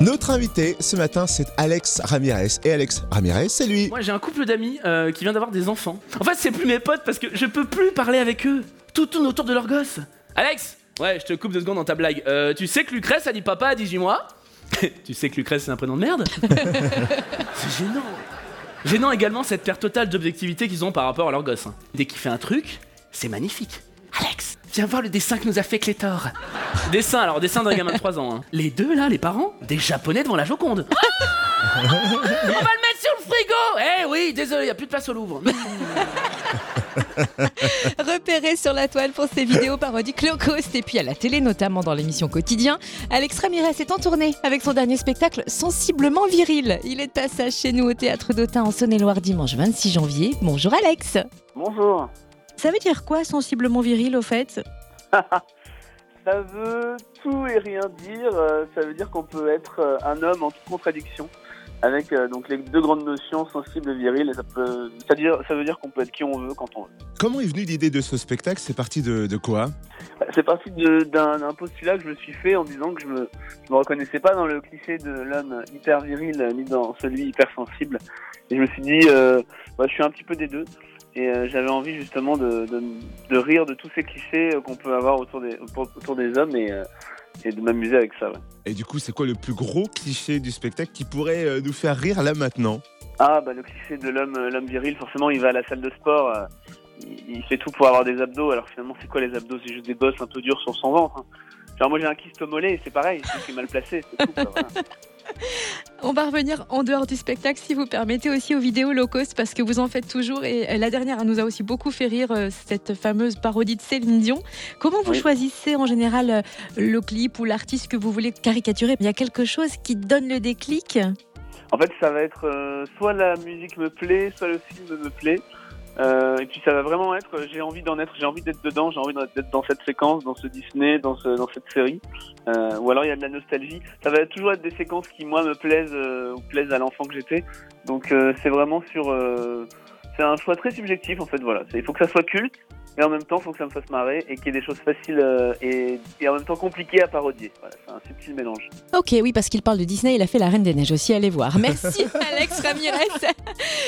Notre invité ce matin, c'est Alex Ramirez. Et Alex Ramirez, c'est lui. Moi j'ai un couple d'amis euh, qui vient d'avoir des enfants. En fait, c'est plus mes potes parce que je peux plus parler avec eux. Tout tourne autour de leur gosse. Alex Ouais, je te coupe deux secondes dans ta blague. Euh, tu sais que Lucrèce a dit papa à 18 mois Tu sais que Lucrèce c'est un prénom de merde C'est gênant. Gênant également cette perte totale d'objectivité qu'ils ont par rapport à leur gosse. hein. Dès qu'il fait un truc, c'est magnifique. Alex, viens voir le dessin que nous a fait Clétor. Dessin, alors dessin d'un gamin de 3 ans. hein. Les deux là, les parents, des japonais devant la Joconde. Ah On va le mettre sur le frigo Eh oui, désolé, y a plus de place au Louvre. Repéré sur la toile pour ses vidéos parodiques low cost et puis à la télé, notamment dans l'émission Quotidien, Alex Ramirez est en tournée avec son dernier spectacle Sensiblement Viril. Il est à sa chez nous au Théâtre d'Autun en Saône-et-Loire dimanche 26 janvier. Bonjour Alex Bonjour. Ça veut dire quoi Sensiblement Viril au fait Ça veut tout et rien dire. euh, Ça veut dire qu'on peut être euh, un homme en toute contradiction, avec euh, donc les deux grandes notions sensible et viril. Et ça peut, ça, dire, ça veut dire qu'on peut être qui on veut quand on veut. Comment est venue l'idée de ce spectacle? C'est parti de, de quoi? Bah, C'est parti d'un postulat que je me suis fait en disant que je me, je me reconnaissais pas dans le cliché de l'homme hyper viril ni dans celui hyper sensible. Et je me suis dit, euh, bah, je suis un petit peu des deux. Et euh, j'avais envie justement de, de, de rire de tous ces clichés euh, qu'on peut avoir autour des, autour des hommes et, euh, et de m'amuser avec ça. ouais. Et du coup, c'est quoi le plus gros cliché du spectacle qui pourrait euh, nous faire rire là maintenant? Ah bah le cliché de l'homme euh, l'homme viril, forcément il va à la salle de sport, euh, il, il fait tout pour avoir des abdos, alors finalement c'est quoi les abdos? C'est juste des bosses un peu dures sur son ventre. hein. Genre moi j'ai un kyste au mollet et c'est pareil, c'est mal placé, c'est tout. quoi, voilà. On va revenir en dehors du spectacle si vous permettez aussi aux vidéos low cost parce que vous en faites toujours et euh, la dernière nous a aussi beaucoup fait rire euh, cette fameuse parodie de Céline Dion. Comment vous Oui. choisissez en général euh, le clip ou l'artiste que vous voulez caricaturer? Il y a quelque chose qui donne le déclic? En fait ça va être euh, soit la musique me plaît, soit le film me plaît. Euh, et puis ça va vraiment être, j'ai envie d'en être, j'ai envie d'être dedans, j'ai envie d'être dans cette séquence, dans ce Disney, dans, ce, dans cette série. Euh, ou alors il y a de la nostalgie. Ça va toujours être des séquences qui moi me plaisent euh, ou plaisent à l'enfant que j'étais. Donc c'est vraiment sur, c'est un choix très subjectif en fait. Voilà, il faut que ça soit culte. Et en même temps, il faut que ça me fasse marrer et qu'il y ait des choses faciles euh, et, et en même temps compliquées à parodier. Voilà, c'est un subtil mélange. Ok, oui, parce qu'il parle de Disney, il a fait La Reine des Neiges aussi, allez voir. Merci Alex Ramirez.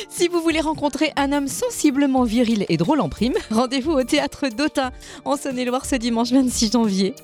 si vous voulez rencontrer un homme sensiblement viril et drôle en prime, rendez-vous au théâtre d'Autun en Saône-et-Loire ce dimanche 26 janvier.